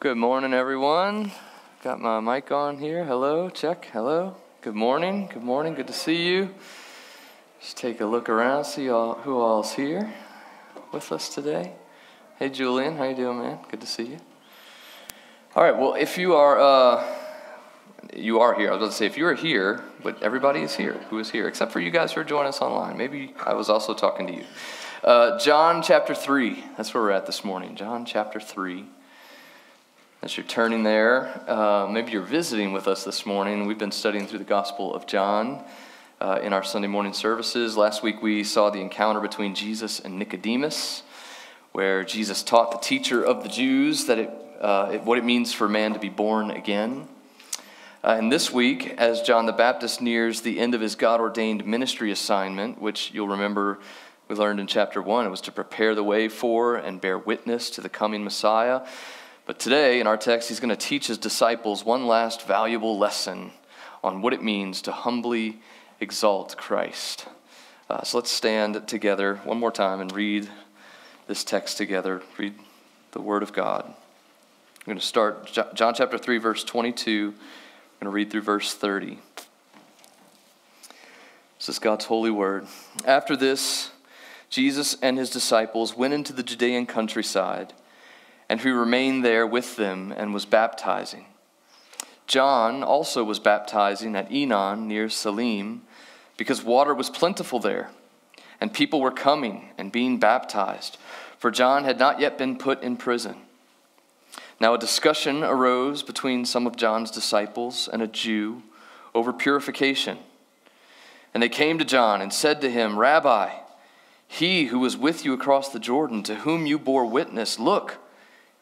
Good morning, everyone. Got my mic on here. Hello, check. Hello. Good morning. Good morning. Good to see you. Just take a look around, see all, who all's here with us today. Hey, Julian, how you doing, man? Good to see you. All right. Well, if you are, uh, you are here. I was going to say if you are here, but everybody is here. Who is here, except for you guys who are joining us online. Maybe I was also talking to you. Uh, John chapter three. That's where we're at this morning. John chapter three. As you're turning there, uh, maybe you're visiting with us this morning. We've been studying through the Gospel of John uh, in our Sunday morning services. Last week we saw the encounter between Jesus and Nicodemus, where Jesus taught the teacher of the Jews that it, uh, it, what it means for man to be born again. Uh, and this week, as John the Baptist nears the end of his God ordained ministry assignment, which you'll remember we learned in chapter 1, it was to prepare the way for and bear witness to the coming Messiah. But today, in our text, he's going to teach his disciples one last valuable lesson on what it means to humbly exalt Christ. Uh, so let's stand together one more time and read this text together. Read the Word of God. I'm going to start John chapter 3, verse 22. I'm going to read through verse 30. This is God's holy word. After this, Jesus and his disciples went into the Judean countryside and who remained there with them and was baptizing. John also was baptizing at Aenon near Salim because water was plentiful there, and people were coming and being baptized, for John had not yet been put in prison. Now a discussion arose between some of John's disciples and a Jew over purification. And they came to John and said to him, Rabbi, he who was with you across the Jordan, to whom you bore witness, look,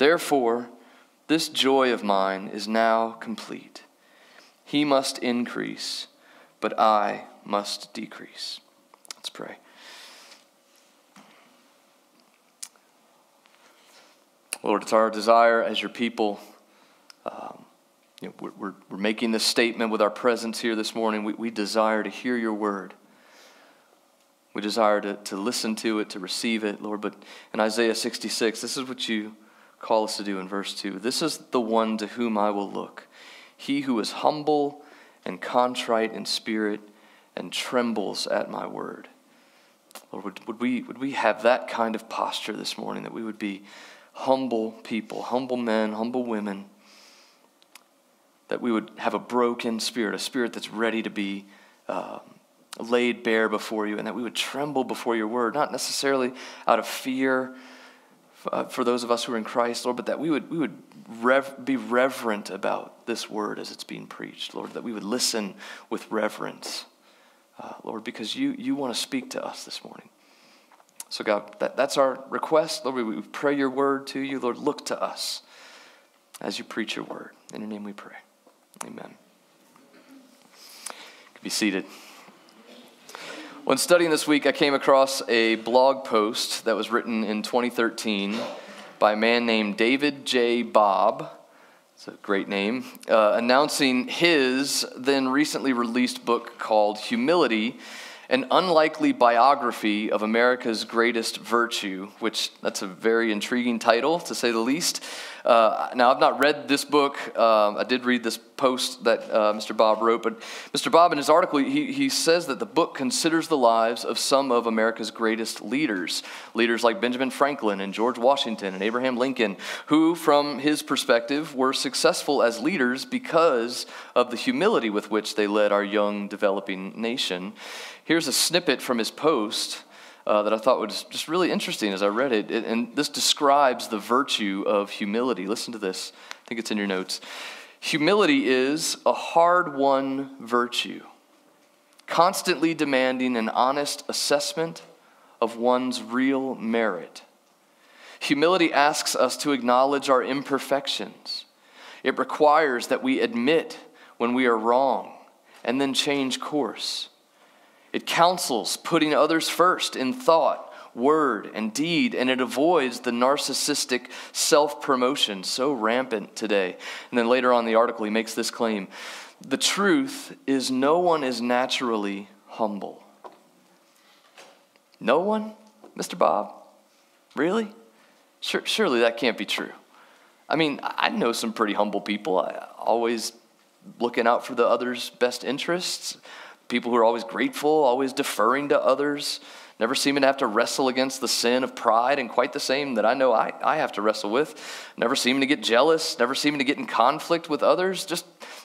Therefore, this joy of mine is now complete. He must increase, but I must decrease. Let's pray. Lord, it's our desire as your people. Um, you know, we're, we're, we're, making this statement with our presence here this morning. We, we desire to hear your word. We desire to, to listen to it, to receive it, Lord. But in Isaiah 66, this is what you call us to do in verse 2. This is the one to whom I will look, he who is humble and contrite in spirit and trembles at my word. Lord, would, would, we, would we have that kind of posture this morning, that we would be humble people, humble men, humble women, that we would have a broken spirit, a spirit that's ready to be uh, laid bare before you, and that we would tremble before your word, not necessarily out of fear uh, for those of us who are in Christ, Lord, but that we would, we would rev- be reverent about this word as it's being preached, Lord, that we would listen with reverence, uh, Lord, because you, you want to speak to us this morning. So, God, that, that's our request. Lord, we, we pray your word to you. Lord, look to us as you preach your word. In your name we pray. Amen. Can be seated. When studying this week, I came across a blog post that was written in 2013 by a man named David J. Bobb. It's a great name. Uh, announcing his then recently released book called Humility An Unlikely Biography of America's Greatest Virtue, which that's a very intriguing title, to say the least. Uh, now, I've not read this book. Um, I did read this post that uh, Mr. Bobb wrote, but Mr. Bobb, in his article, he, he says that the book considers the lives of some of America's greatest leaders. Leaders like Benjamin Franklin and George Washington and Abraham Lincoln, who, from his perspective, were successful as leaders because of the humility with which they led our young, developing nation. Here's a snippet from his post uh, that I thought was just really interesting as I read it. it. And this describes the virtue of humility. Listen to this. I think it's in your notes. Humility is a hard won virtue, constantly demanding an honest assessment of one's real merit. Humility asks us to acknowledge our imperfections It requires that we admit when we are wrong and then change course. It counsels putting others first in thought, word, and deed, and it avoids the narcissistic self promotion so rampant today. And then later on in the article, he makes this claim The truth is, no one is naturally humble. No one? Mr. Bobb? Really? Sure, surely that can't be true. I mean, I know some pretty humble people. I always looking out for the other's best interests, people who are always grateful, always deferring to others, never seeming to have to wrestle against the sin of pride, and quite the same that I know I, I have to wrestle with, never seeming to get jealous, never seeming to get in conflict with others, just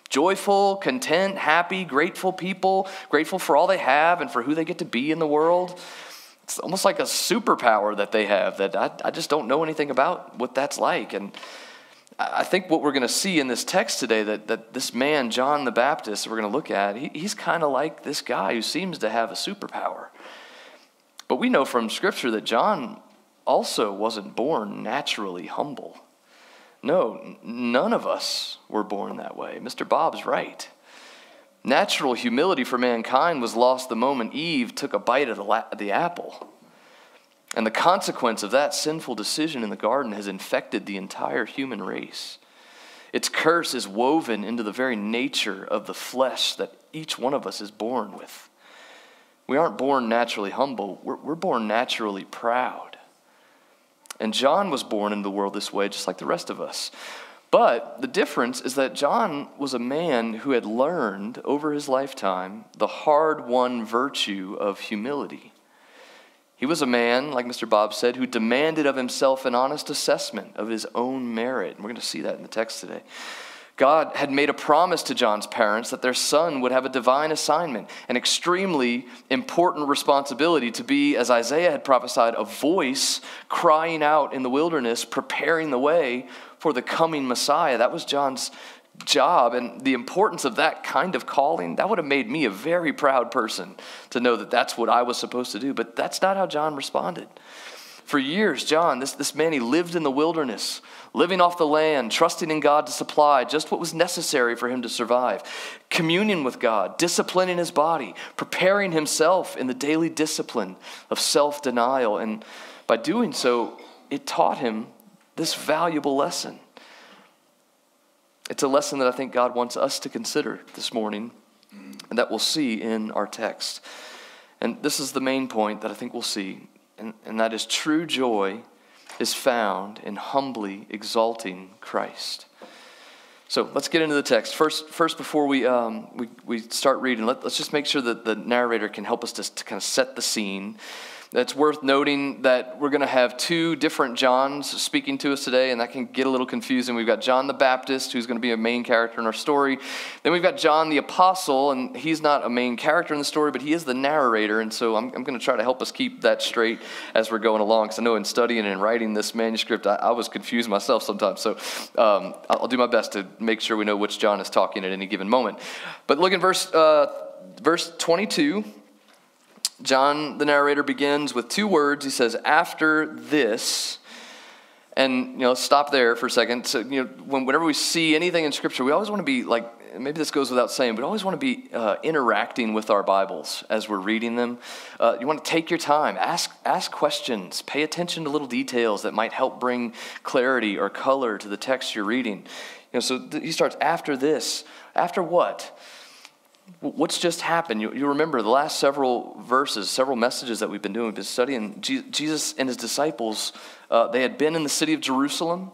joyful, content, happy, grateful people, grateful for all they have and for who they get to be in the world. It's almost like a superpower that they have that I, I just don't know anything about what that's like. And I think what we're going to see in this text today that, that this man, John the Baptist, we're going to look at, he, he's kind of like this guy who seems to have a superpower. But we know from Scripture that John also wasn't born naturally humble. No, none of us were born that way. Mr. Bobb's right. Natural humility for mankind was lost the moment Eve took a bite of the, la- the apple. And the consequence of that sinful decision in the garden has infected the entire human race. Its curse is woven into the very nature of the flesh that each one of us is born with. We aren't born naturally humble, we're, we're born naturally proud. And John was born into the world this way, just like the rest of us. But the difference is that John was a man who had learned over his lifetime the hard won virtue of humility. He was a man, like Mr. Bobb said, who demanded of himself an honest assessment of his own merit. And we're going to see that in the text today. God had made a promise to John's parents that their son would have a divine assignment, an extremely important responsibility to be, as Isaiah had prophesied, a voice crying out in the wilderness, preparing the way for the coming Messiah. That was John's job and the importance of that kind of calling, that would have made me a very proud person to know that that's what I was supposed to do. But that's not how John responded. For years, John, this, this man, he lived in the wilderness, living off the land, trusting in God to supply just what was necessary for him to survive, communion with God, disciplining his body, preparing himself in the daily discipline of self denial. And by doing so, it taught him this valuable lesson it's a lesson that I think God wants us to consider this morning and that we'll see in our text. And this is the main point that I think we'll see, and, and that is true joy is found in humbly exalting Christ. So let's get into the text. First, first before we, um, we, we start reading, let, us just make sure that the narrator can help us to, to kind of set the scene it's worth noting that we're going to have two different Johns speaking to us today, and that can get a little confusing. We've got John the Baptist, who's going to be a main character in our story. Then we've got John the Apostle, and he's not a main character in the story, but he is the narrator. And so I'm, I'm going to try to help us keep that straight as we're going along. Because I know in studying and writing this manuscript, I, I was confused myself sometimes. So um, I'll do my best to make sure we know which John is talking at any given moment. But look in verse, uh, verse 22. John, the narrator, begins with two words. He says, After this, and you know, stop there for a second. So, you know, whenever we see anything in Scripture, we always want to be like, maybe this goes without saying, but always want to be uh, interacting with our Bibles as we're reading them. Uh, you want to take your time, ask, ask questions, pay attention to little details that might help bring clarity or color to the text you're reading. You know, so th- he starts after this. After what? What's just happened? You, you remember the last several verses, several messages that we've been doing, we've been studying. Jesus and his disciples, uh, they had been in the city of Jerusalem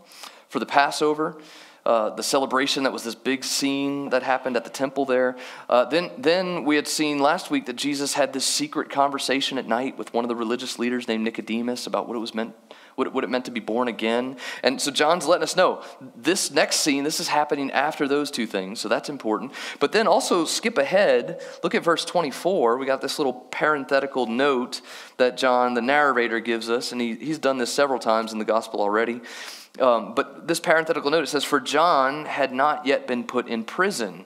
for the Passover. Uh, the celebration that was this big scene that happened at the temple there. Uh, then, then we had seen last week that Jesus had this secret conversation at night with one of the religious leaders named Nicodemus about what it was meant what, what it meant to be born again. And so John's letting us know this next scene, this is happening after those two things, so that's important. But then also skip ahead, look at verse 24. We got this little parenthetical note that John, the narrator, gives us, and he, he's done this several times in the gospel already. Um, but this parenthetical note it says, For John had not yet been put in prison.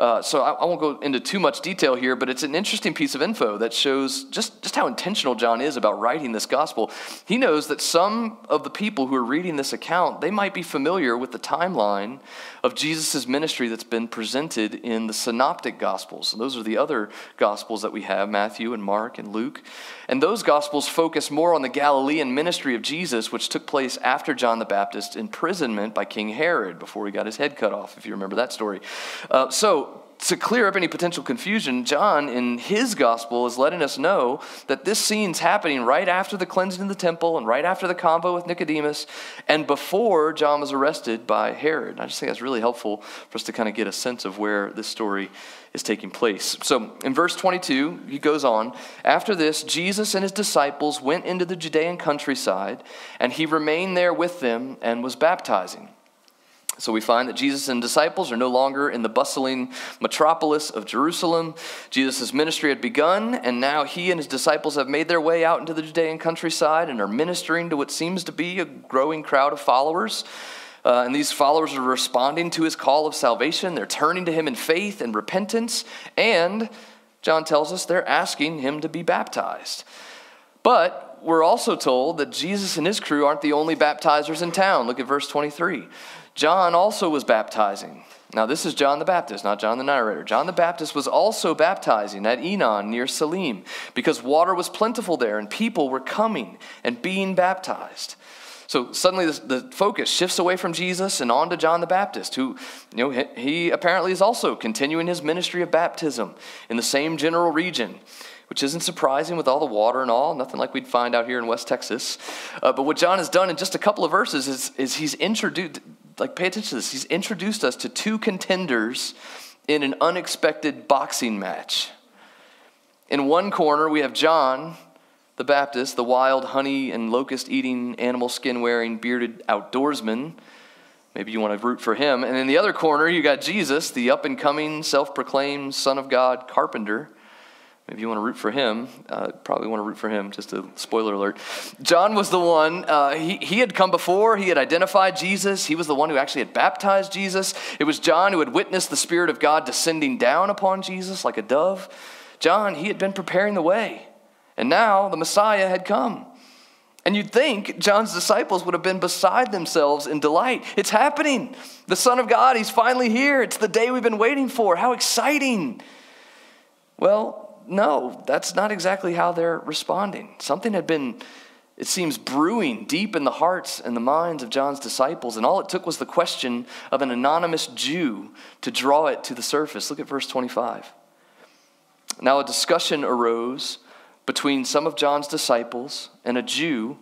Uh, so I, I, won't go into too much detail here, but it's an interesting piece of info that shows just, just how intentional John is about writing this gospel. He knows that some of the people who are reading this account, they might be familiar with the timeline of Jesus' ministry that's been presented in the synoptic gospels. And those are the other gospels that we have Matthew and Mark and Luke. And those gospels focus more on the Galilean ministry of Jesus, which took place after John the Baptist's imprisonment by King Herod before he got his head cut off, if you remember that story. Uh, so, to clear up any potential confusion, John in his gospel is letting us know that this scene's happening right after the cleansing of the temple and right after the convo with Nicodemus and before John was arrested by Herod. I just think that's really helpful for us to kind of get a sense of where this story is taking place. So in verse 22, he goes on After this, Jesus and his disciples went into the Judean countryside, and he remained there with them and was baptizing. So we find that Jesus and disciples are no longer in the bustling metropolis of Jerusalem. Jesus' ministry had begun, and now he and his disciples have made their way out into the Judean countryside and are ministering to what seems to be a growing crowd of followers. Uh, and these followers are responding to his call of salvation. They're turning to him in faith and repentance. And John tells us they're asking him to be baptized. But we're also told that Jesus and his crew aren't the only baptizers in town. Look at verse 23. John also was baptizing. Now, this is John the Baptist, not John the narrator. John the Baptist was also baptizing at Aenon near Salim because water was plentiful there and people were coming and being baptized. So suddenly the, focus shifts away from Jesus and on to John the Baptist, who, you know, he, he apparently is also continuing his ministry of baptism in the same general region which isn't surprising with all the water and all, nothing like we'd find out here in West Texas. Uh, but what John has done in just a couple of verses is, is he's introduced, like, pay attention to this. He's introduced us to two contenders in an unexpected boxing match. In one corner, we have John the Baptist, the wild honey and locust eating, animal skin wearing, bearded outdoorsman. Maybe you want to root for him. And in the other corner, you got Jesus, the up and coming, self proclaimed Son of God carpenter. Maybe you want to root for him. Uh, probably want to root for him, just a spoiler alert. John was the one, uh, he, he had come before, he had identified Jesus. He was the one who actually had baptized Jesus. It was John who had witnessed the Spirit of God descending down upon Jesus like a dove. John, he had been preparing the way. And now the Messiah had come. And you'd think John's disciples would have been beside themselves in delight. It's happening. The Son of God, he's finally here. It's the day we've been waiting for. How exciting. Well, no, that's not exactly how they're responding. Something had been, it seems, brewing deep in the hearts and the minds of John's disciples, and all it took was the question of an anonymous Jew to draw it to the surface. Look at verse 25. Now, a discussion arose between some of John's disciples and a Jew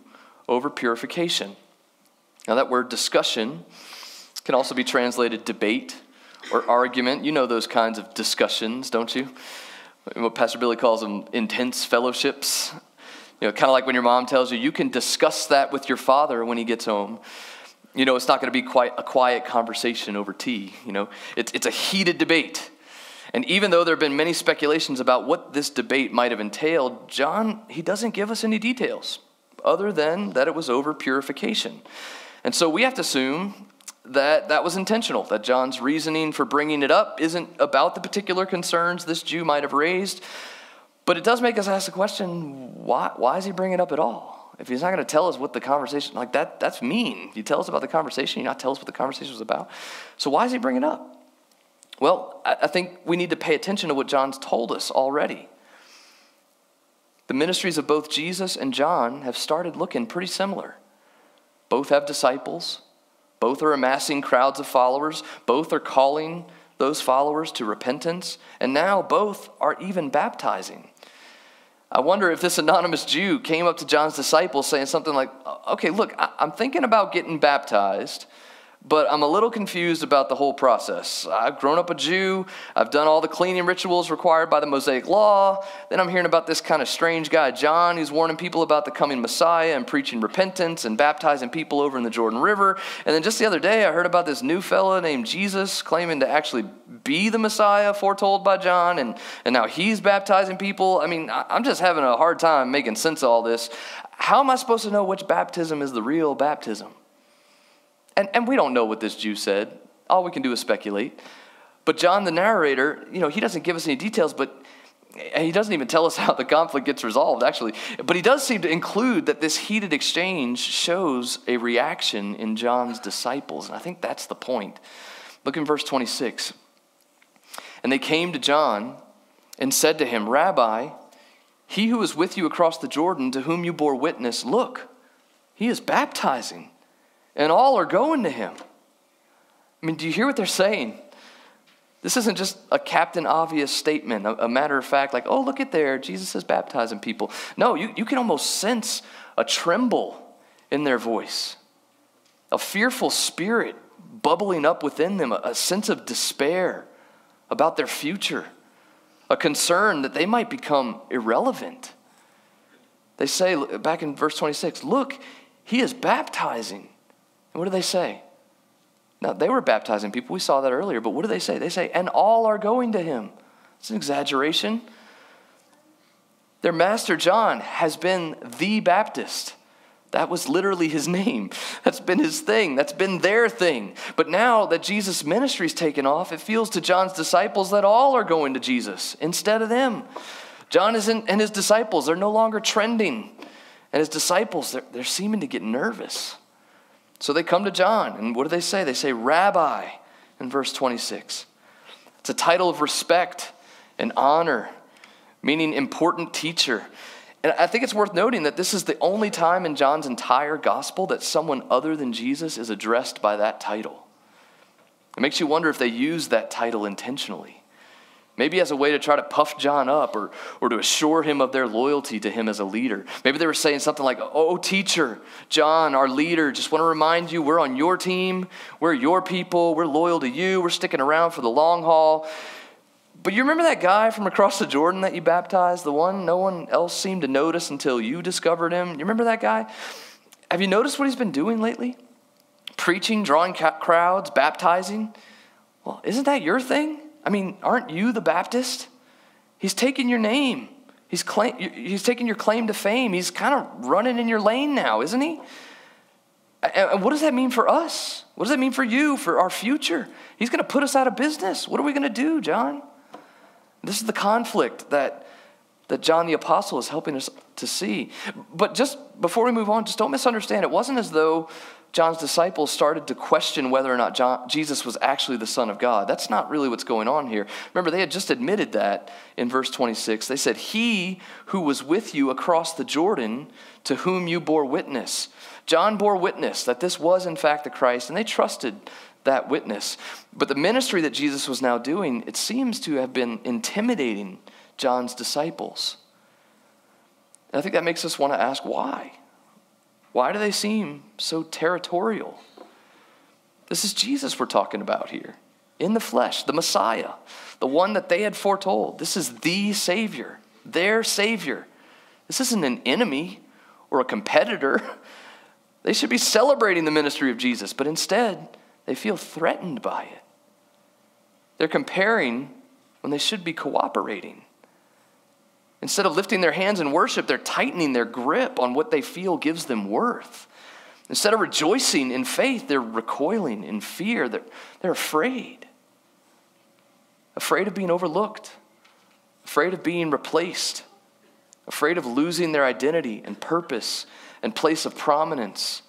over purification. Now, that word discussion can also be translated debate or argument. You know those kinds of discussions, don't you? What Pastor Billy calls them intense fellowships. You know, kind of like when your mom tells you, you can discuss that with your father when he gets home. You know, it's not going to be quite a quiet conversation over tea. You know, it's, it's a heated debate. And even though there have been many speculations about what this debate might have entailed, John, he doesn't give us any details other than that it was over purification. And so we have to assume that that was intentional, that John's reasoning for bringing it up isn't about the particular concerns this Jew might have raised, but it does make us ask the question why, why is he bringing it up at all? If he's not going to tell us what the conversation, like that, that's mean. You tell us about the conversation, you not tell us what the conversation was about. So why is he bringing it up? Well, I, I think we need to pay attention to what John's told us already. The ministries of both Jesus and John have started looking pretty similar. Both have disciples, both are amassing crowds of followers, both are calling those followers to repentance, and now both are even baptizing. I wonder if this anonymous Jew came up to John's disciples saying something like, Okay, look, I'm thinking about getting baptized but I'm a little confused about the whole process. I've grown up a Jew, I've done all the cleaning rituals required by the Mosaic Law. Then I'm hearing about this kind of strange guy, John, who's warning people about the coming Messiah and preaching repentance and baptizing people over in the Jordan River. And then just the other day, I heard about this new fella named Jesus claiming to actually be the Messiah foretold by John, and, and now he's baptizing people. I mean, I'm just having a hard time making sense of all this. How am I supposed to know which baptism is the real baptism? And, and we don't know what this Jew said. All we can do is speculate. But John, the narrator, you know, he doesn't give us any details, but he doesn't even tell us how the conflict gets resolved, actually. But he does seem to include that this heated exchange shows a reaction in John's disciples. And I think that's the point. Look in verse 26. And they came to John and said to him, Rabbi, he who is with you across the Jordan, to whom you bore witness, look, he is baptizing, and all are going to him. I mean, do you hear what they're saying? This isn't just a captain obvious statement, a, a, matter of fact, like, oh, look at there, Jesus is baptizing people. No, you, you can almost sense a tremble in their voice, a fearful spirit bubbling up within them, a, a sense of despair about their future, a concern that they might become irrelevant. They say, back in verse 26, look, he is baptizing. And what do they say? Now, they were baptizing people. We saw that earlier. But what do they say? They say, and all are going to him. It's an exaggeration. Their master, John, has been the Baptist. That was literally his name. That's been his thing. That's been their thing. But now that Jesus' ministry's taken off, it feels to John's disciples that all are going to Jesus instead of them. John isn't, and his disciples, they're no longer trending. And his disciples, they're, they're seeming to get nervous. So they come to John, and what do they say? They say, Rabbi, in verse 26. It's a title of respect and honor, meaning important teacher. And I think it's worth noting that this is the only time in John's entire gospel that someone other than Jesus is addressed by that title. It makes you wonder if they use that title intentionally. Maybe as a way to try to puff John up or, or to assure him of their loyalty to him as a leader. Maybe they were saying something like, Oh, teacher, John, our leader, just want to remind you we're on your team. We're your people. We're loyal to you. We're sticking around for the long haul. But you remember that guy from across the Jordan that you baptized, the one no one else seemed to notice until you discovered him? You remember that guy? Have you noticed what he's been doing lately? Preaching, drawing crowds, baptizing. Well, isn't that your thing? I mean, aren't you the Baptist? He's taking your name. He's, claim, he's taking your claim to fame. He's kind of running in your lane now, isn't he? And what does that mean for us? What does that mean for you, for our future? He's going to put us out of business. What are we going to do, John? This is the conflict that, that John the Apostle is helping us to see. But just before we move on, just don't misunderstand. It wasn't as though John's disciples started to question whether or not John, Jesus was actually the Son of God. That's not really what's going on here. Remember, they had just admitted that in verse 26. They said, He who was with you across the Jordan, to whom you bore witness. John bore witness that this was, in fact, the Christ, and they trusted that witness. But the ministry that Jesus was now doing, it seems to have been intimidating John's disciples. And I think that makes us want to ask why. Why do they seem so territorial? This is Jesus we're talking about here in the flesh, the Messiah, the one that they had foretold. This is the Savior, their Savior. This isn't an enemy or a competitor. They should be celebrating the ministry of Jesus, but instead, they feel threatened by it. They're comparing when they should be cooperating. Instead of lifting their hands in worship, they're tightening their grip on what they feel gives them worth. Instead of rejoicing in faith, they're recoiling in fear. They're, they're afraid. Afraid of being overlooked, afraid of being replaced, afraid of losing their identity and purpose and place of prominence,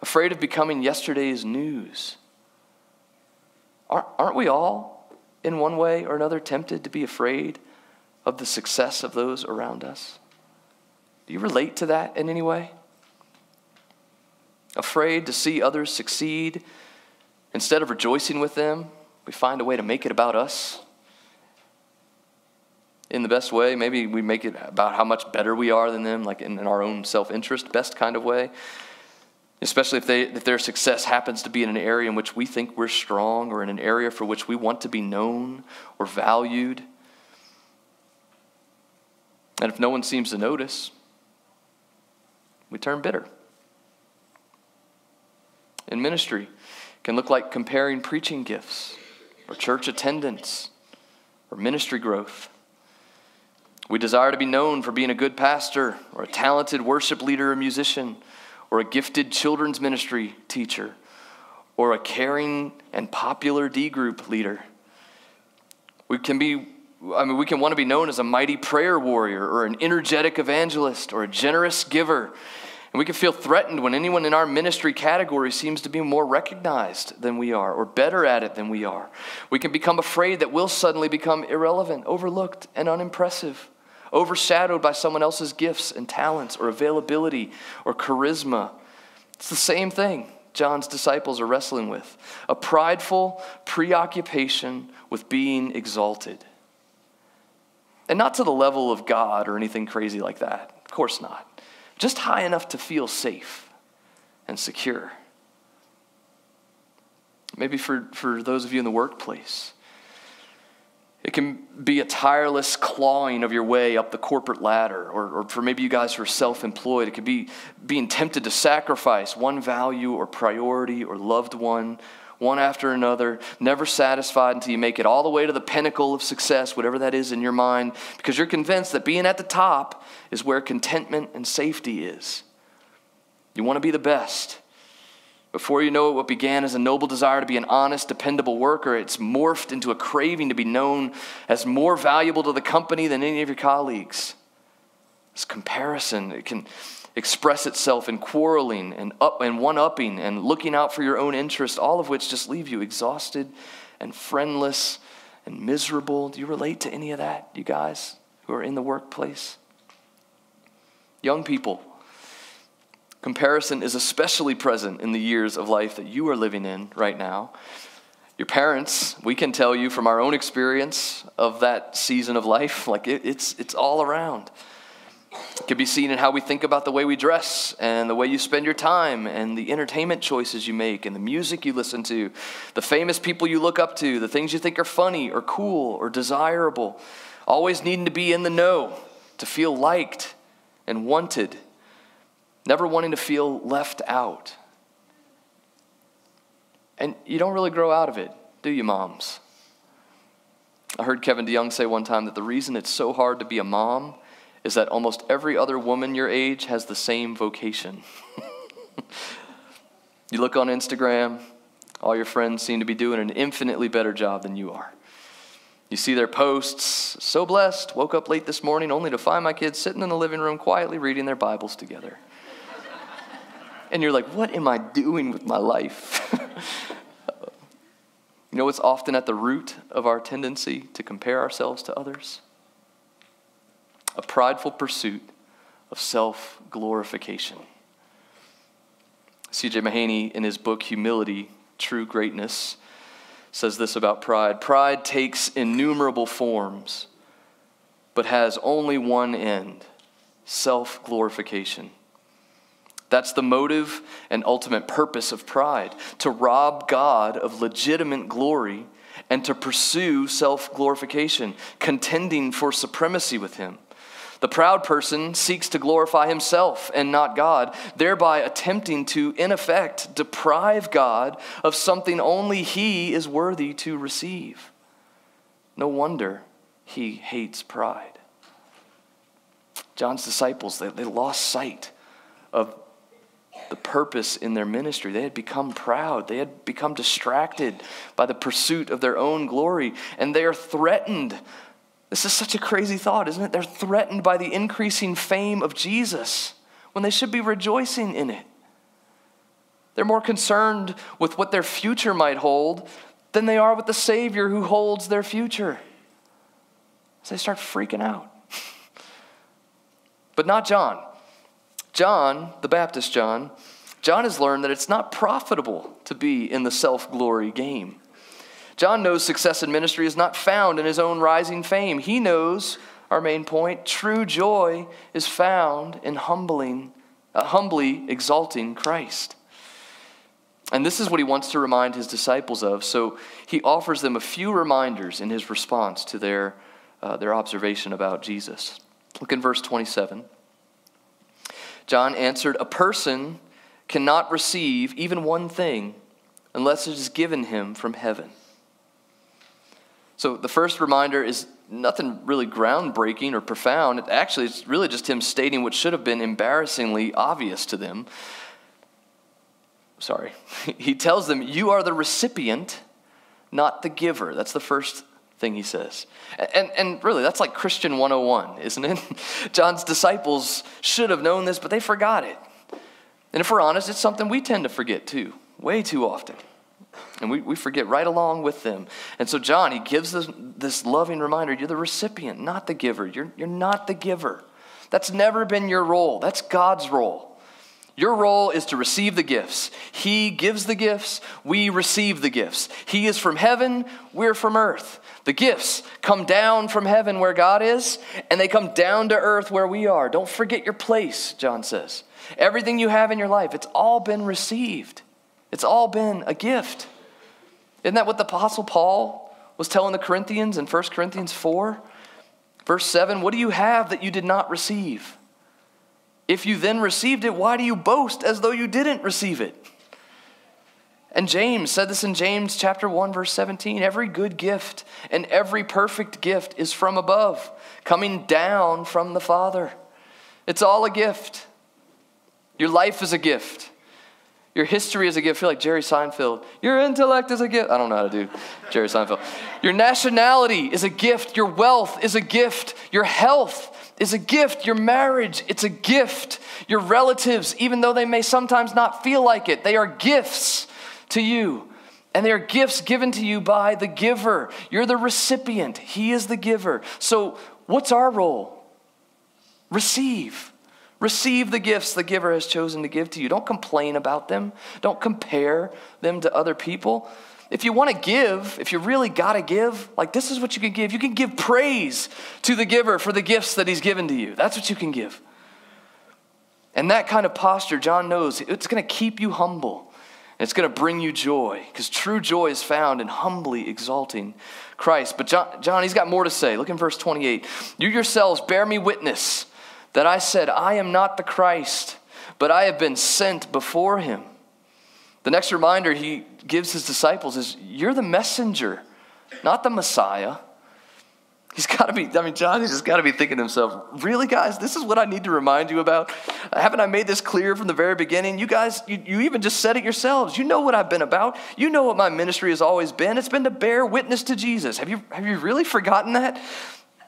afraid of becoming yesterday's news. Aren't we all, in one way or another, tempted to be afraid of the success of those around us? Do you relate to that in any way? Afraid to see others succeed, instead of rejoicing with them, we find a way to make it about us. In the best way, maybe we make it about how much better we are than them, like in, in our own self interest, best kind of way. Especially if, they, if their success happens to be in an area in which we think we're strong or in an area for which we want to be known or valued. And if no one seems to notice, we turn bitter. In ministry, it can look like comparing preaching gifts or church attendance or ministry growth. We desire to be known for being a good pastor or a talented worship leader or musician or a gifted children's ministry teacher or a caring and popular D group leader. We can be I mean, we can want to be known as a mighty prayer warrior or an energetic evangelist or a generous giver. And we can feel threatened when anyone in our ministry category seems to be more recognized than we are or better at it than we are. We can become afraid that we'll suddenly become irrelevant, overlooked, and unimpressive, overshadowed by someone else's gifts and talents or availability or charisma. It's the same thing John's disciples are wrestling with a prideful preoccupation with being exalted. And not to the level of God or anything crazy like that. Of course not just high enough to feel safe and secure. Maybe for, for those of you in the workplace, it can be a tireless clawing of your way up the corporate ladder, or, or for maybe you guys who are self employed, it could be being tempted to sacrifice one value or priority or loved one one after another, never satisfied until you make it all the way to the pinnacle of success, whatever that is in your mind, because you're convinced that being at the top is where contentment and safety is. You want to be the best. Before you know it, what began as a noble desire to be an honest, dependable worker, it's morphed into a craving to be known as more valuable to the company than any of your colleagues. This comparison, it can express itself in quarreling and up and one-upping and looking out for your own interest, all of which just leave you exhausted and friendless and miserable. Do you relate to any of that, you guys who are in the workplace? Young people, comparison is especially present in the years of life that you are living in right now. Your parents, we can tell you from our own experience of that season of life, like it, it's, it's all around. It can be seen in how we think about the way we dress and the way you spend your time and the entertainment choices you make and the music you listen to, the famous people you look up to, the things you think are funny or cool or desirable. Always needing to be in the know, to feel liked and wanted, never wanting to feel left out. And you don't really grow out of it, do you, moms? I heard Kevin DeYoung say one time that the reason it's so hard to be a mom is that almost every other woman your age has the same vocation. you look on Instagram, all your friends seem to be doing an infinitely better job than you are. You see their posts, so blessed, woke up late this morning only to find my kids sitting in the living room quietly reading their Bibles together. and you're like, what am I doing with my life? you know what's often at the root of our tendency to compare ourselves to others? A prideful pursuit of self glorification. C.J. Mahaney, in his book Humility, True Greatness, says this about pride Pride takes innumerable forms, but has only one end self glorification. That's the motive and ultimate purpose of pride to rob God of legitimate glory and to pursue self glorification, contending for supremacy with Him. The proud person seeks to glorify himself and not God, thereby attempting to, in effect, deprive God of something only he is worthy to receive. No wonder he hates pride. John's disciples, they, they lost sight of the purpose in their ministry. They had become proud. They had become distracted by the pursuit of their own glory, and they are threatened this is such a crazy thought, isn't it? They're threatened by the increasing fame of Jesus when they should be rejoicing in it. They're more concerned with what their future might hold than they are with the Savior who holds their future. So they start freaking out. but not John. John, the Baptist John, John has learned that it's not profitable to be in the self glory game. John knows success in ministry is not found in his own rising fame. He knows, our main point, true joy is found in humbling, uh, humbly exalting Christ. And this is what he wants to remind his disciples of. So he offers them a few reminders in his response to their, uh, their observation about Jesus. Look in verse 27. John answered, A person cannot receive even one thing unless it is given him from heaven. So the first reminder is nothing really groundbreaking or profound. Actually, it's really just him stating what should have been embarrassingly obvious to them. Sorry. He tells them, You are the recipient, not the giver. That's the first thing he says. And, and really, that's like Christian 101, isn't it? John's disciples should have known this, but they forgot it. And if we're honest, it's something we tend to forget too, way too often. And we, we forget right along with them. And so, John, he gives this, this loving reminder you're the recipient, not the giver. You're, you're not the giver. That's never been your role, that's God's role. Your role is to receive the gifts. He gives the gifts, we receive the gifts. He is from heaven, we're from earth. The gifts come down from heaven where God is, and they come down to earth where we are. Don't forget your place, John says. Everything you have in your life, it's all been received, it's all been a gift. Isn't that what the Apostle Paul was telling the Corinthians in 1 Corinthians 4? Verse 7 What do you have that you did not receive? If you then received it, why do you boast as though you didn't receive it? And James said this in James chapter 1 verse 17, every good gift and every perfect gift is from above, coming down from the Father. It's all a gift. Your life is a gift. Your history is a gift. I feel like Jerry Seinfeld. Your intellect is a gift. I don't know how to do Jerry Seinfeld. Your nationality is a gift. Your wealth is a gift. Your health is a gift. Your marriage, it's a gift. Your relatives, even though they may sometimes not feel like it, they are gifts to you. And they are gifts given to you by the giver. You're the recipient, He is the giver. So, what's our role? Receive. Receive the gifts the giver has chosen to give to you. Don't complain about them, don't compare them to other people. If you want to give, if you really got to give, like this is what you can give. You can give praise to the giver for the gifts that he's given to you. That's what you can give. And that kind of posture, John knows, it's going to keep you humble. It's going to bring you joy because true joy is found in humbly exalting Christ. But John, John, he's got more to say. Look in verse 28. You yourselves bear me witness that I said, I am not the Christ, but I have been sent before him. The next reminder he gives his disciples is You're the messenger, not the Messiah. He's got to be, I mean, John, he's just got to be thinking to himself, really, guys, this is what I need to remind you about? Haven't I made this clear from the very beginning? You guys, you, you even just said it yourselves. You know what I've been about. You know what my ministry has always been. It's been to bear witness to Jesus. Have you, have you really forgotten that?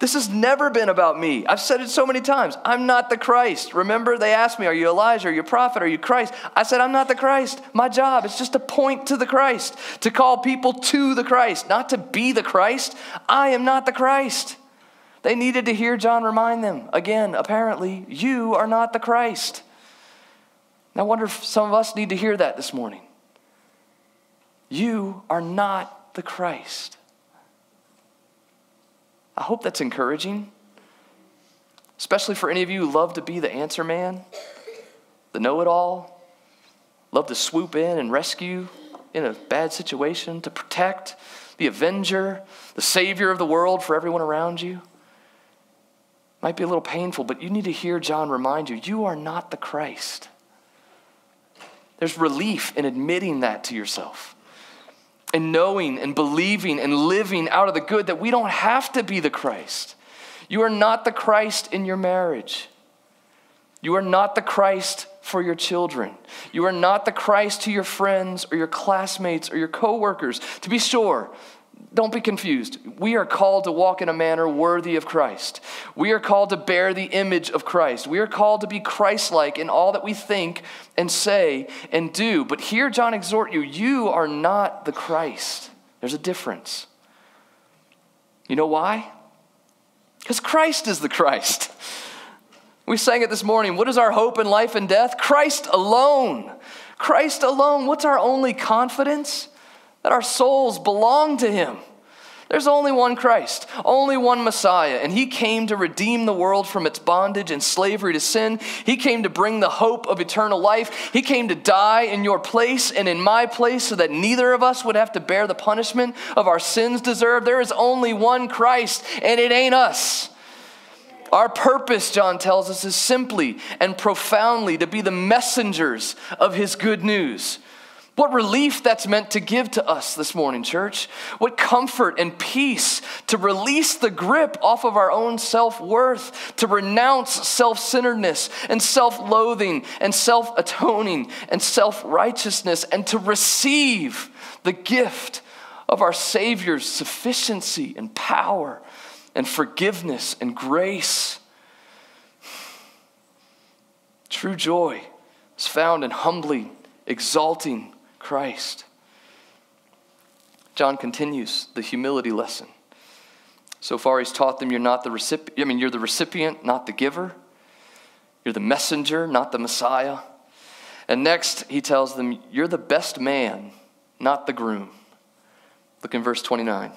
This has never been about me. I've said it so many times. I'm not the Christ. Remember, they asked me, Are you Elijah? Are you a prophet? Are you Christ? I said, I'm not the Christ. My job is just to point to the Christ, to call people to the Christ, not to be the Christ. I am not the Christ. They needed to hear John remind them again, apparently, you are not the Christ. I wonder if some of us need to hear that this morning. You are not the Christ. I hope that's encouraging, especially for any of you who love to be the answer man, the know it all, love to swoop in and rescue in a bad situation, to protect, the avenger, the savior of the world for everyone around you. Might be a little painful, but you need to hear John remind you you are not the Christ. There's relief in admitting that to yourself and knowing and believing and living out of the good that we don't have to be the Christ. You are not the Christ in your marriage. You are not the Christ for your children. You are not the Christ to your friends or your classmates or your coworkers. To be sure, don't be confused. We are called to walk in a manner worthy of Christ. We are called to bear the image of Christ. We are called to be Christ like in all that we think and say and do. But here, John exhort you you are not the Christ. There's a difference. You know why? Because Christ is the Christ. We sang it this morning. What is our hope in life and death? Christ alone. Christ alone. What's our only confidence? That our souls belong to Him. There's only one Christ, only one Messiah, and He came to redeem the world from its bondage and slavery to sin. He came to bring the hope of eternal life. He came to die in your place and in my place so that neither of us would have to bear the punishment of our sins deserved. There is only one Christ, and it ain't us. Our purpose, John tells us, is simply and profoundly to be the messengers of His good news. What relief that's meant to give to us this morning, church. What comfort and peace to release the grip off of our own self worth, to renounce self centeredness and self loathing and self atoning and self righteousness, and to receive the gift of our Savior's sufficiency and power and forgiveness and grace. True joy is found in humbly exalting Christ. John continues the humility lesson. So far, he's taught them you're not the recipient, I mean, you're the recipient, not the giver. You're the messenger, not the Messiah. And next, he tells them, You're the best man, not the groom. Look in verse 29.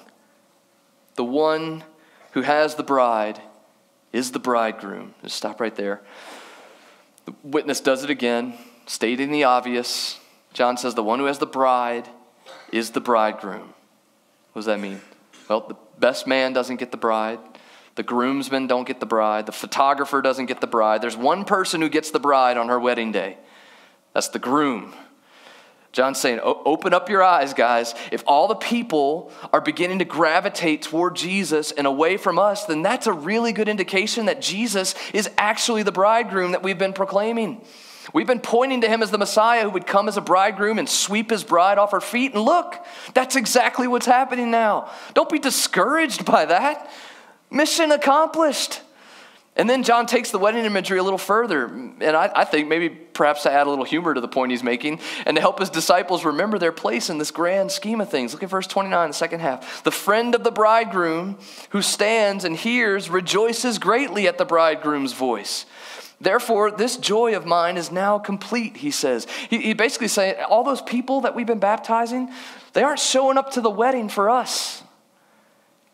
The one who has the bride is the bridegroom. Just stop right there. The witness does it again, stating the obvious. John says, The one who has the bride is the bridegroom. What does that mean? Well, the best man doesn't get the bride. The groomsmen don't get the bride. The photographer doesn't get the bride. There's one person who gets the bride on her wedding day. That's the groom. John's saying, open up your eyes, guys. If all the people are beginning to gravitate toward Jesus and away from us, then that's a really good indication that Jesus is actually the bridegroom that we've been proclaiming. We've been pointing to him as the Messiah who would come as a bridegroom and sweep his bride off her feet. And look, that's exactly what's happening now. Don't be discouraged by that. Mission accomplished. And then John takes the wedding imagery a little further, and I, I, think maybe perhaps to add a little humor to the point he's making, and to help his disciples remember their place in this grand scheme of things. Look at verse 29, the second half. The friend of the bridegroom who stands and hears rejoices greatly at the bridegroom's voice. Therefore, this joy of mine is now complete, he says. He, he basically saying, all those people that we've been baptizing, they aren't showing up to the wedding for us.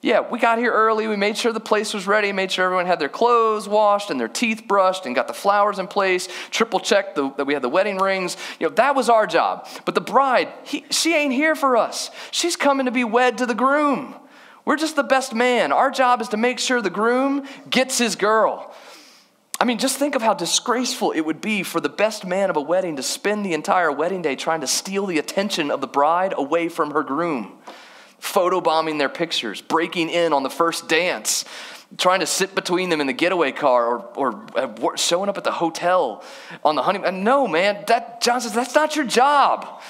Yeah, we got here early. We made sure the place was ready, made sure everyone had their clothes washed and their teeth brushed and got the flowers in place, triple checked the, that we had the wedding rings. You know, that was our job. But the bride, he, she ain't here for us. She's coming to be wed to the groom. We're just the best man. Our job is to make sure the groom gets his girl. I mean, just think of how disgraceful it would be for the best man of a wedding to spend the entire wedding day trying to steal the attention of the bride away from her groom, photobombing their pictures, breaking in on the first dance, trying to sit between them in the getaway car, or, or uh, showing up at the hotel on the honeymoon. No, man, that, John says that's not your job.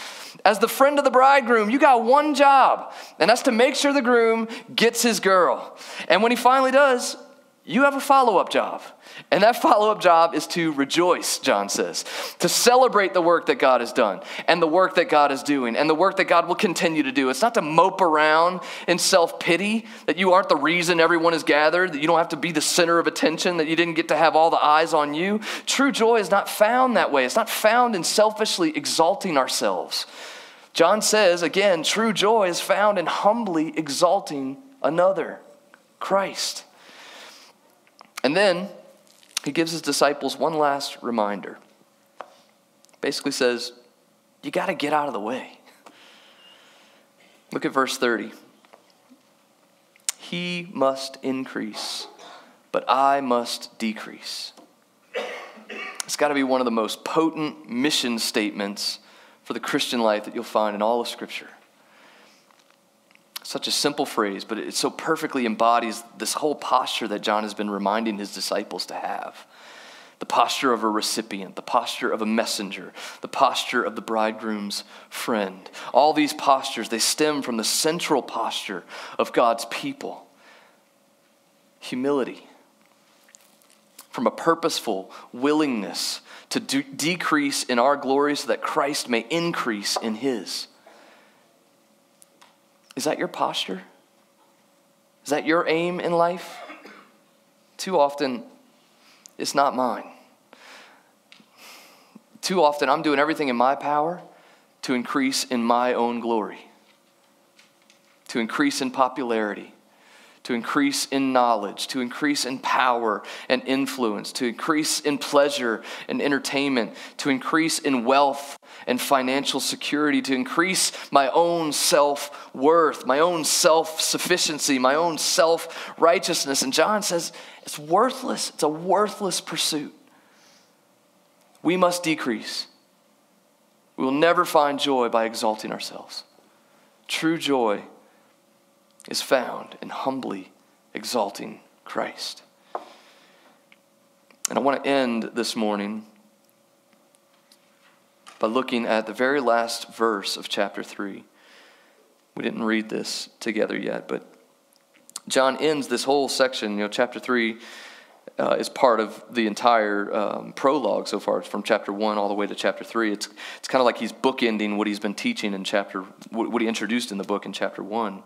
As the friend of the bridegroom, you got one job, and that's to make sure the groom gets his girl. And when he finally does, you have a follow up job. And that follow up job is to rejoice, John says, to celebrate the work that God has done and the work that God is doing and the work that God will continue to do. It's not to mope around in self pity that you aren't the reason everyone is gathered, that you don't have to be the center of attention, that you didn't get to have all the eyes on you. True joy is not found that way, it's not found in selfishly exalting ourselves. John says, again, true joy is found in humbly exalting another, Christ. And then he gives his disciples one last reminder. Basically says, you got to get out of the way. Look at verse 30. He must increase, but I must decrease. It's got to be one of the most potent mission statements for the Christian life that you'll find in all of Scripture. Such a simple phrase, but it so perfectly embodies this whole posture that John has been reminding his disciples to have the posture of a recipient, the posture of a messenger, the posture of the bridegroom's friend. All these postures, they stem from the central posture of God's people humility, from a purposeful willingness to do, decrease in our glory so that Christ may increase in his. Is that your posture? Is that your aim in life? Too often, it's not mine. Too often, I'm doing everything in my power to increase in my own glory, to increase in popularity, to increase in knowledge, to increase in power and influence, to increase in pleasure and entertainment, to increase in wealth and financial security, to increase my own self worth, my own self sufficiency, my own self righteousness. And John says it's worthless, it's a worthless pursuit. We must decrease. We will never find joy by exalting ourselves. True joy is found in humbly exalting Christ. And I want to end this morning by looking at the very last verse of chapter 3. We didn't read this together yet, but John ends this whole section, you know, chapter 3 uh, is part of the entire um, prologue so far, from chapter 1 all the way to chapter 3. It's, it's kind of like he's bookending what he's been teaching in chapter, what, what he introduced in the book in chapter 1.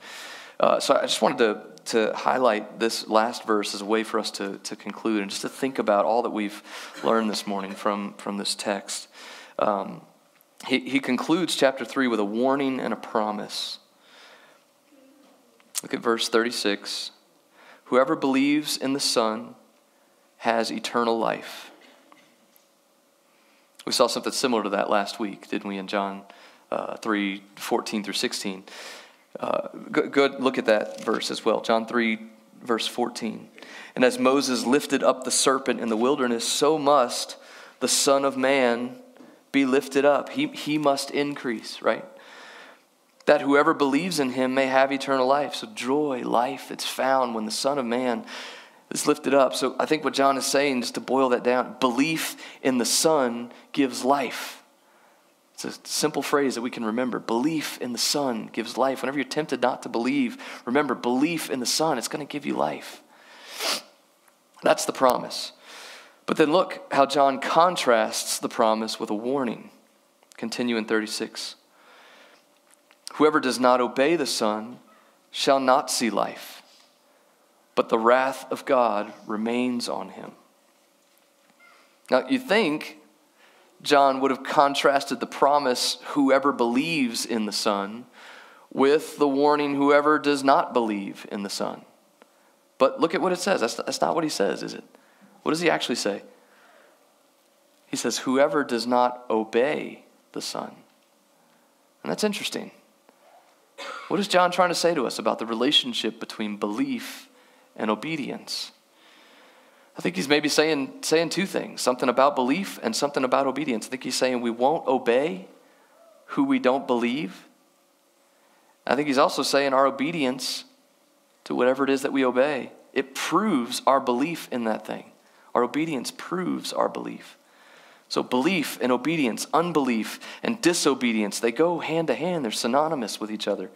Uh, so I just wanted to, to highlight this last verse as a way for us to, to conclude and just to think about all that we've learned this morning from, from this text. Um, he, he concludes chapter 3 with a warning and a promise. Look at verse 36. Whoever believes in the Son has eternal life. We saw something similar to that last week, didn't we, in John uh, 3 14 through 16. Uh, good, good look at that verse as well. John 3, verse 14. And as Moses lifted up the serpent in the wilderness, so must the Son of Man be lifted up. He, he must increase, right? That whoever believes in him may have eternal life. So, joy, life, it's found when the Son of Man is lifted up. So, I think what John is saying, just to boil that down, belief in the Son gives life. It's a simple phrase that we can remember. Belief in the Son gives life. Whenever you're tempted not to believe, remember belief in the Son, it's going to give you life. That's the promise. But then look how John contrasts the promise with a warning. Continue in 36. Whoever does not obey the Son shall not see life, but the wrath of God remains on him. Now, you think John would have contrasted the promise, whoever believes in the Son, with the warning, whoever does not believe in the Son. But look at what it says. That's, that's not what he says, is it? What does he actually say? He says, whoever does not obey the Son. And that's interesting. What is John trying to say to us about the relationship between belief and obedience? I think he's maybe saying, saying two things something about belief and something about obedience. I think he's saying we won't obey who we don't believe. I think he's also saying our obedience to whatever it is that we obey, it proves our belief in that thing. Our obedience proves our belief. So, belief and obedience, unbelief and disobedience, they go hand to hand. They're synonymous with each other.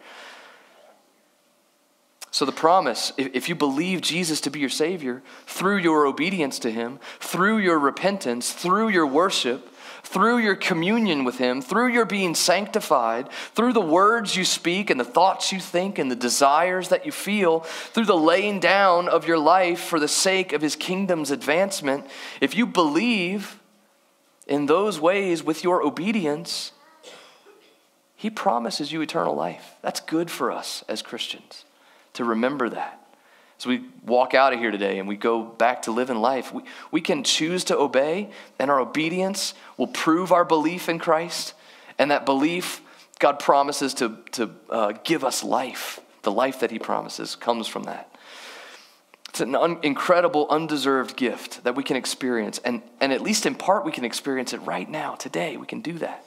So, the promise if you believe Jesus to be your Savior through your obedience to Him, through your repentance, through your worship, through your communion with Him, through your being sanctified, through the words you speak and the thoughts you think and the desires that you feel, through the laying down of your life for the sake of His kingdom's advancement, if you believe in those ways with your obedience, He promises you eternal life. That's good for us as Christians to remember that. As we walk out of here today and we go back to living life, we, we can choose to obey, and our obedience will prove our belief in Christ. And that belief, God promises to, to uh, give us life. The life that He promises comes from that. It's an un- incredible, undeserved gift that we can experience. And, and at least in part, we can experience it right now, today. We can do that.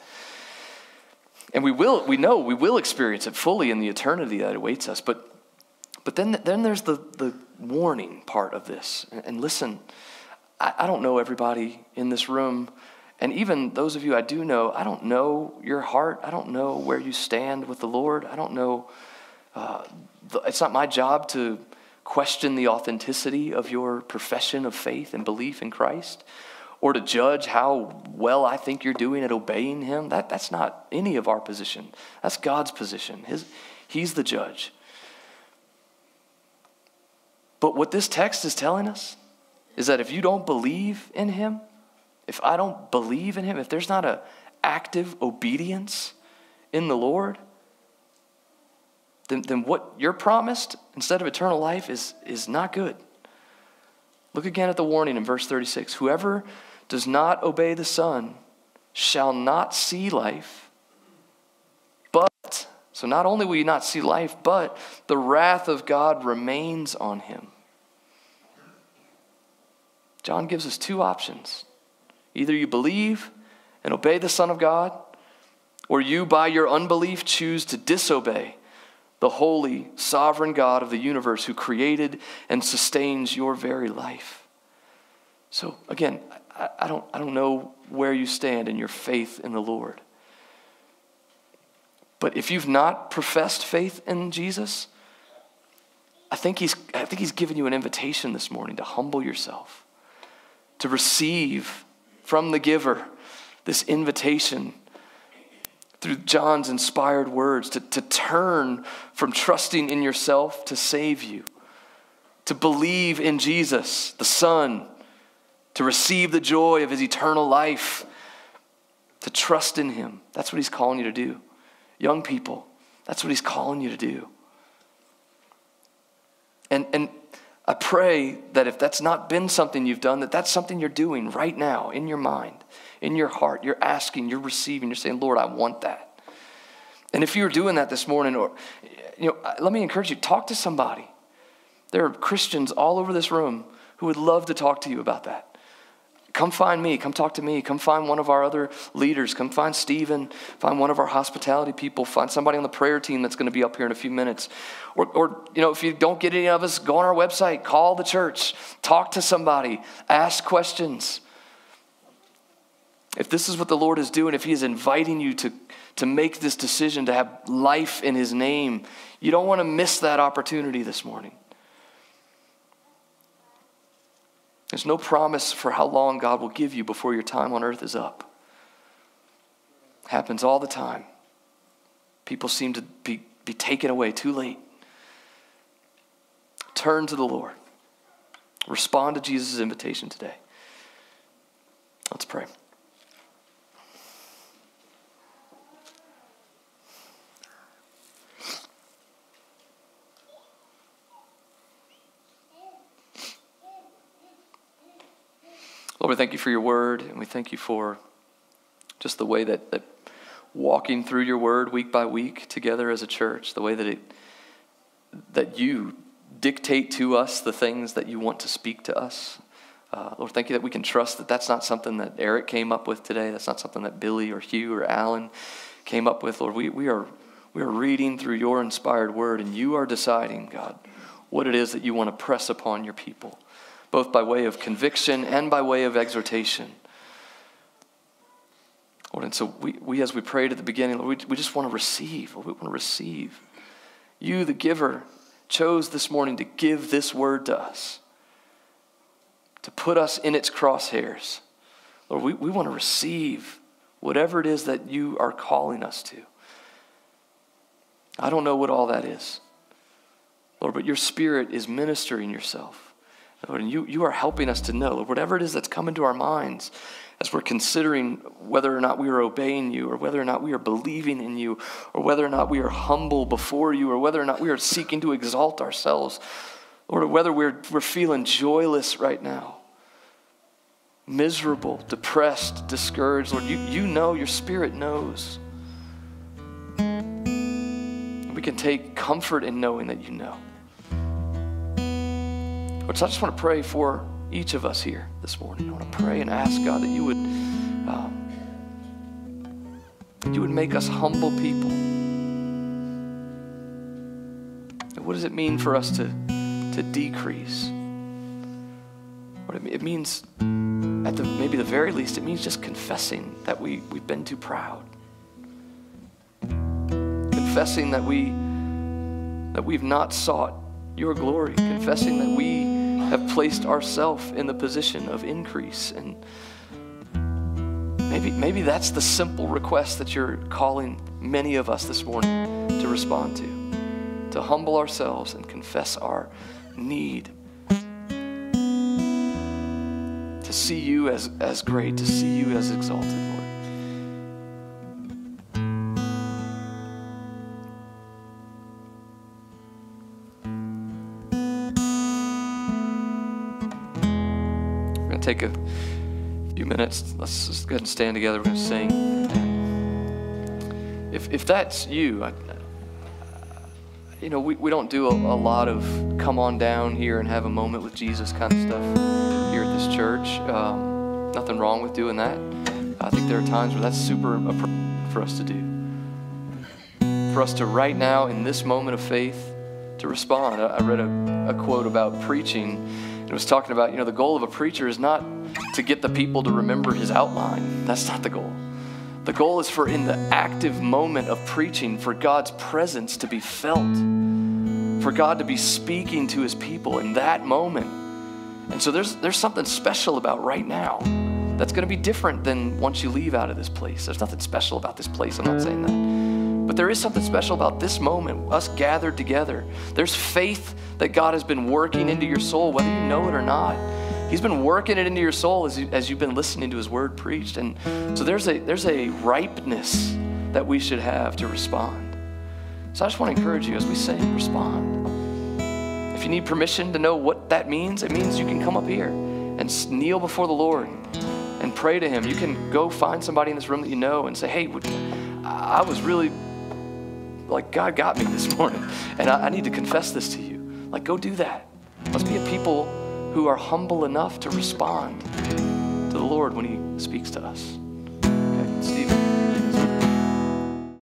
And we will, we know we will experience it fully in the eternity that awaits us. But, but then, then there's the, the warning part of this. And listen, I, I don't know everybody in this room. And even those of you I do know, I don't know your heart. I don't know where you stand with the Lord. I don't know. Uh, it's not my job to question the authenticity of your profession of faith and belief in Christ or to judge how well I think you're doing at obeying Him. That, that's not any of our position. That's God's position. His, he's the judge. But what this text is telling us is that if you don't believe in Him, if I don't believe in Him, if there's not an active obedience in the Lord, then, then what you're promised instead of eternal life is, is not good. Look again at the warning in verse 36 Whoever does not obey the Son shall not see life, so not only will you not see life, but the wrath of God remains on him. John gives us two options. Either you believe and obey the Son of God, or you, by your unbelief, choose to disobey the holy, sovereign God of the universe who created and sustains your very life. So, again, I, I, don't, I don't know where you stand in your faith in the Lord. But if you've not professed faith in Jesus, I think he's, I think he's given you an invitation this morning to humble yourself, to receive from the giver this invitation through John's inspired words to, to turn from trusting in yourself to save you, to believe in Jesus, the Son, to receive the joy of his eternal life, to trust in him. That's what he's calling you to do. Young people, that's what he's calling you to do. And, and I pray that if that's not been something you've done, that that's something you're doing right now in your mind in your heart. You're asking, you're receiving, you're saying, Lord, I want that. And if you're doing that this morning, or you know, let me encourage you, talk to somebody. There are Christians all over this room who would love to talk to you about that. Come find me. Come talk to me. Come find one of our other leaders. Come find Stephen. Find one of our hospitality people. Find somebody on the prayer team that's going to be up here in a few minutes. Or, or, you know, if you don't get any of us, go on our website. Call the church. Talk to somebody. Ask questions. If this is what the Lord is doing, if He is inviting you to, to make this decision to have life in His name, you don't want to miss that opportunity this morning. There's no promise for how long God will give you before your time on earth is up. Happens all the time. People seem to be, be taken away too late. Turn to the Lord. Respond to Jesus' invitation today. Let's pray. Lord, we thank you for your word, and we thank you for just the way that, that walking through your word week by week together as a church, the way that it that you dictate to us the things that you want to speak to us. Uh, Lord, thank you that we can trust that that's not something that Eric came up with today. That's not something that Billy or Hugh or Alan came up with. Lord, we, we, are, we are reading through your inspired word, and you are deciding, God, what it is that you want to press upon your people both by way of conviction and by way of exhortation. Lord, and so we, we as we prayed at the beginning, Lord, we, we just want to receive. Lord, we want to receive. You, the giver, chose this morning to give this word to us, to put us in its crosshairs. Lord, we, we want to receive whatever it is that you are calling us to. I don't know what all that is, Lord, but your spirit is ministering yourself. Lord, and you, you are helping us to know, whatever it is that's come into our minds as we're considering whether or not we are obeying you, or whether or not we are believing in you, or whether or not we are humble before you, or whether or not we are seeking to exalt ourselves, or whether we're, we're feeling joyless right now, miserable, depressed, discouraged. Lord, you, you know, your spirit knows. We can take comfort in knowing that you know. But so I just want to pray for each of us here this morning. I want to pray and ask God that you would, um, you would make us humble people. what does it mean for us to, to decrease? What it, it means, at the maybe the very least, it means just confessing that we, we've been too proud. Confessing that we that we've not sought your glory, confessing that we have placed ourselves in the position of increase. And maybe, maybe that's the simple request that you're calling many of us this morning to respond to to humble ourselves and confess our need to see you as, as great, to see you as exalted, Lord. Take a few minutes. Let's just go ahead and stand together. We're going to sing. If, if that's you, I, you know, we, we don't do a, a, lot of come on down here and have a moment with Jesus kind of stuff here at this church. Um, nothing wrong with doing that. I think there are times where that's super appropriate for us to do. For us to right now, in this moment of faith, to respond. I, I read a, a quote about preaching it was talking about, you know, the goal of a preacher is not to get the people to remember his outline. That's not the goal. The goal is for in the active moment of preaching, for God's presence to be felt, for God to be speaking to his people in that moment. And so there's, there's something special about right now that's going to be different than once you leave out of this place. There's nothing special about this place. I'm not saying that. But there is something special about this moment, us gathered together. There's faith that God has been working into your soul, whether you know it or not. He's been working it into your soul as, you, as you've been listening to His word preached. And so there's a, there's a ripeness that we should have to respond. So I just want to encourage you as we sing, respond. If you need permission to know what that means, it means you can come up here and kneel before the Lord and pray to Him. You can go find somebody in this room that you know and say, hey, I was really, like, God got me this morning, and I, I need to confess this to you. Like, go do that. Let's be a people who are humble enough to respond to the Lord when He speaks to us. Okay, Stephen.